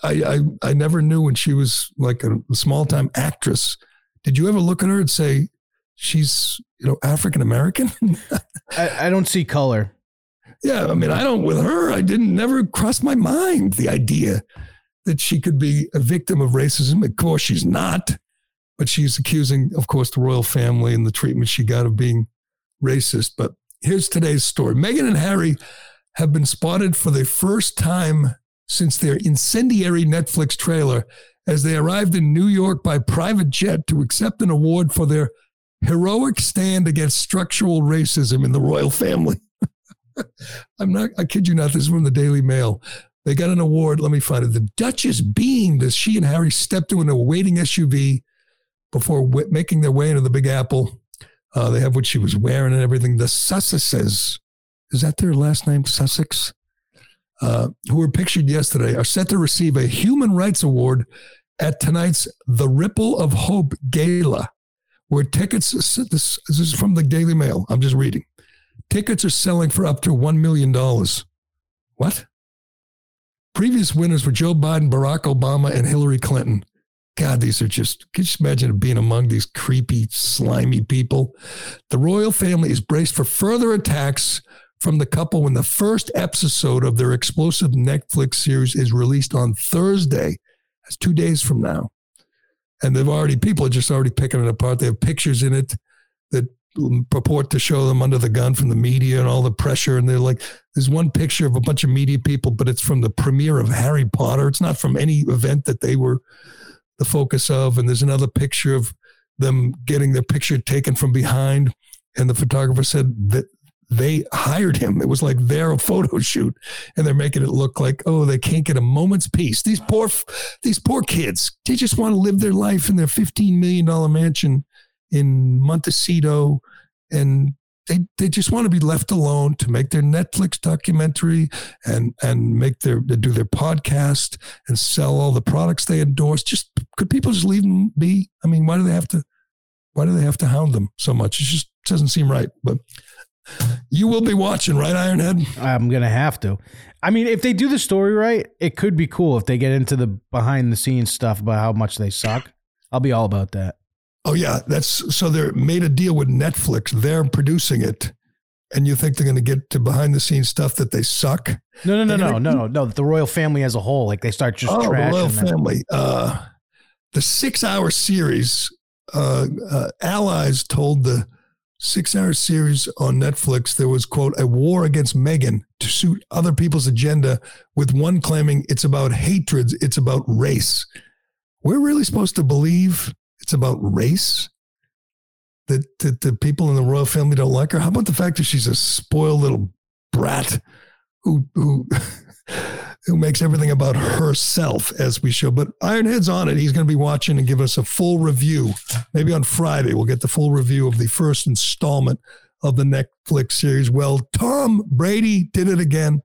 I I, I never knew when she was like a small time actress. Did you ever look at her and say she's you know African American? I, I don't see color. Yeah, I mean, I don't with her. I didn't never cross my mind the idea that she could be a victim of racism. Of course, she's not, but she's accusing, of course, the royal family and the treatment she got of being racist. But here's today's story: Meghan and Harry have been spotted for the first time since their incendiary Netflix trailer as they arrived in New York by private jet to accept an award for their heroic stand against structural racism in the royal family. I'm not, I kid you not, this is from the Daily Mail. They got an award. Let me find it. The Duchess beamed as she and Harry stepped into a waiting SUV before w- making their way into the Big Apple. Uh, they have what she was wearing and everything. The Sussexes, is that their last name, Sussex? Uh, who were pictured yesterday, are set to receive a Human Rights Award at tonight's The Ripple of Hope Gala, where tickets, this, this is from the Daily Mail, I'm just reading. Tickets are selling for up to $1 million. What? Previous winners were Joe Biden, Barack Obama, and Hillary Clinton. God, these are just, can you just imagine being among these creepy, slimy people? The royal family is braced for further attacks from the couple when the first episode of their explosive Netflix series is released on Thursday. That's two days from now. And they've already, people are just already picking it apart. They have pictures in it that purport to show them under the gun from the media and all the pressure. And they're like, there's one picture of a bunch of media people, but it's from the premiere of Harry Potter. It's not from any event that they were the focus of. And there's another picture of them getting their picture taken from behind. And the photographer said that they hired him. It was like their photo shoot, and they're making it look like oh they can't get a moment's peace. These poor these poor kids. They just want to live their life in their fifteen million dollar mansion in Montecito, and they they just want to be left alone to make their Netflix documentary and and make their do their podcast and sell all the products they endorse. Just could people just leave them be? I mean, why do they have to? Why do they have to hound them so much? It just doesn't seem right. But you will be watching, right, Ironhead? I'm gonna have to. I mean, if they do the story right, it could be cool if they get into the behind the scenes stuff about how much they suck. I'll be all about that. Oh yeah, that's so they made a deal with Netflix. They're producing it, and you think they're going to get to behind the scenes stuff that they suck? No, no, no, no, no, no, no. The royal family as a whole, like they start just oh, the trashing royal family. Uh, the six-hour series, uh, uh, allies told the six hour series on Netflix. There was, quote, a war against Meghan to suit other people's agenda, with one claiming it's about hatred, it's about race. We're really supposed to believe it's about race? That, that the people in the royal family don't like her? How about the fact that she's a spoiled little brat who, who, who makes everything about herself as we show. But Ironhead's on it. He's going to be watching and give us a full review. Maybe on Friday, we'll get the full review of the first installment of the Netflix series. Well, Tom Brady did it again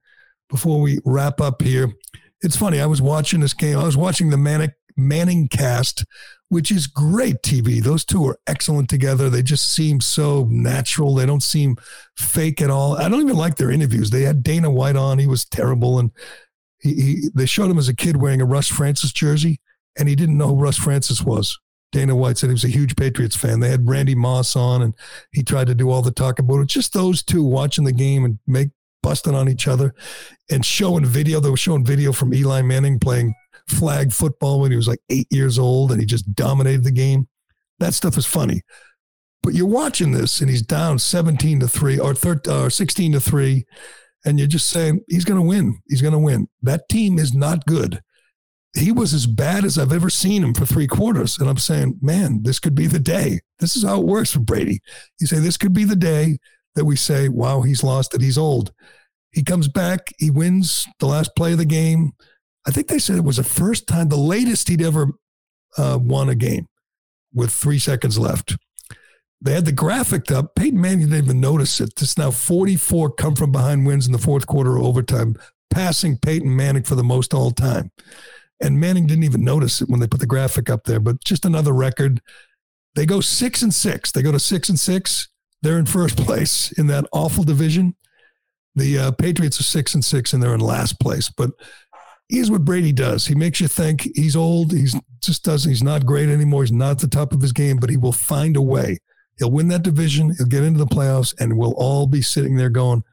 before we wrap up here. It's funny. I was watching this game. I was watching the Manic Manning cast, which is great TV. Those two are excellent together. They just seem so natural. They don't seem fake at all. I don't even like their interviews. They had Dana White on. He was terrible. And he, he they showed him as a kid wearing a Russ Francis jersey, and he didn't know who Russ Francis was. Dana White said he was a huge Patriots fan. They had Randy Moss on, and he tried to do all the talking about it. Just those two watching the game and make busting on each other and showing video. They were showing video from Eli Manning playing flag football when he was like eight years old and he just dominated the game. That stuff is funny. But you're watching this and he's down 17 to 3 or, 13, or uh, 16 to 3 and you're just saying he's going to win. He's going to win. That team is not good. He was as bad as I've ever seen him for three quarters. And I'm saying, man, this could be the day. This is how it works for Brady. You say, this could be the day that we say, wow, he's lost, that he's old. He comes back, he wins the last play of the game. I think they said it was the first time, the latest he'd ever uh, won a game with three seconds left. They had the graphic up. Peyton Manning didn't even notice it. It's now 44 come from behind wins in the fourth quarter overtime, passing Peyton Manning for the most all time. And Manning didn't even notice it when they put the graphic up there, but just another record. They go six and six. They go to six and six. They're in first place in that awful division. The uh, Patriots are six and six, and they're in last place. But here's what Brady does. He makes you think he's old. He's just doesn't. He's not great anymore. He's not at the top of his game, but he will find a way. He'll win that division. He'll get into the playoffs, and we'll all be sitting there going,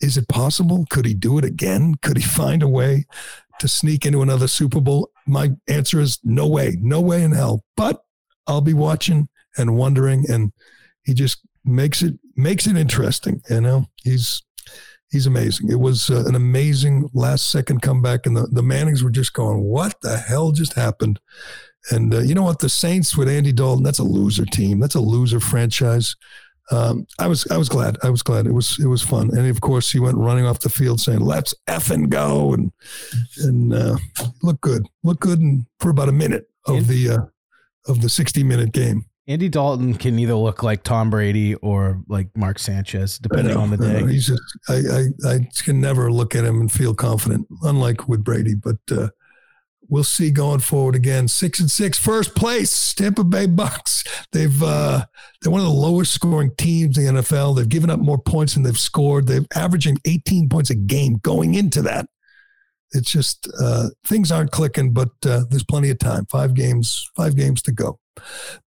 "Is it possible? Could he do it again? Could he find a way to sneak into another Super Bowl?" My answer is no way, no way in hell. But I'll be watching and wondering, and he just makes it makes it interesting. You know, he's he's amazing. It was uh, an amazing last second comeback, and the, the Mannings were just going, What the hell just happened? And uh, you know what? The Saints with Andy Dalton, that's a loser team. That's a loser franchise. Um, I was I was glad. I was glad. It was it was fun. And of course, he went running off the field saying, "Let's effing go!" and and uh, look good. Look good and for about a minute of the uh, of the sixty minute game. Andy Dalton can either look like Tom Brady or like Mark Sanchez, depending know, on the day. He's just I, I I can never look at him and feel confident, unlike with Brady. But uh, we'll see going forward again. Six and six, first place, Tampa Bay Bucks. They've uh, they're one of the lowest scoring teams in the NFL. They've given up more points than they've scored. They're averaging 18 points a game going into that. It's just uh, things aren't clicking, but uh, there's plenty of time. Five games, five games to go.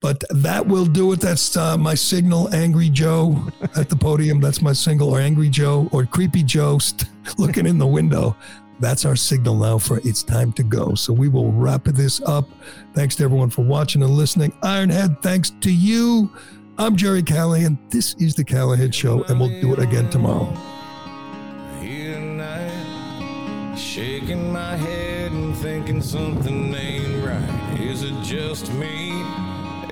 But that will do it. That's uh, my signal, Angry Joe at the podium. That's my single, or Angry Joe, or Creepy Joe looking in the window. That's our signal now for it's time to go. So we will wrap this up. Thanks to everyone for watching and listening. Ironhead, thanks to you. I'm Gerry Callahan. This is the Callahan Show, and we'll do it again tomorrow. Shaking my head and thinking something ain't right. Is it just me?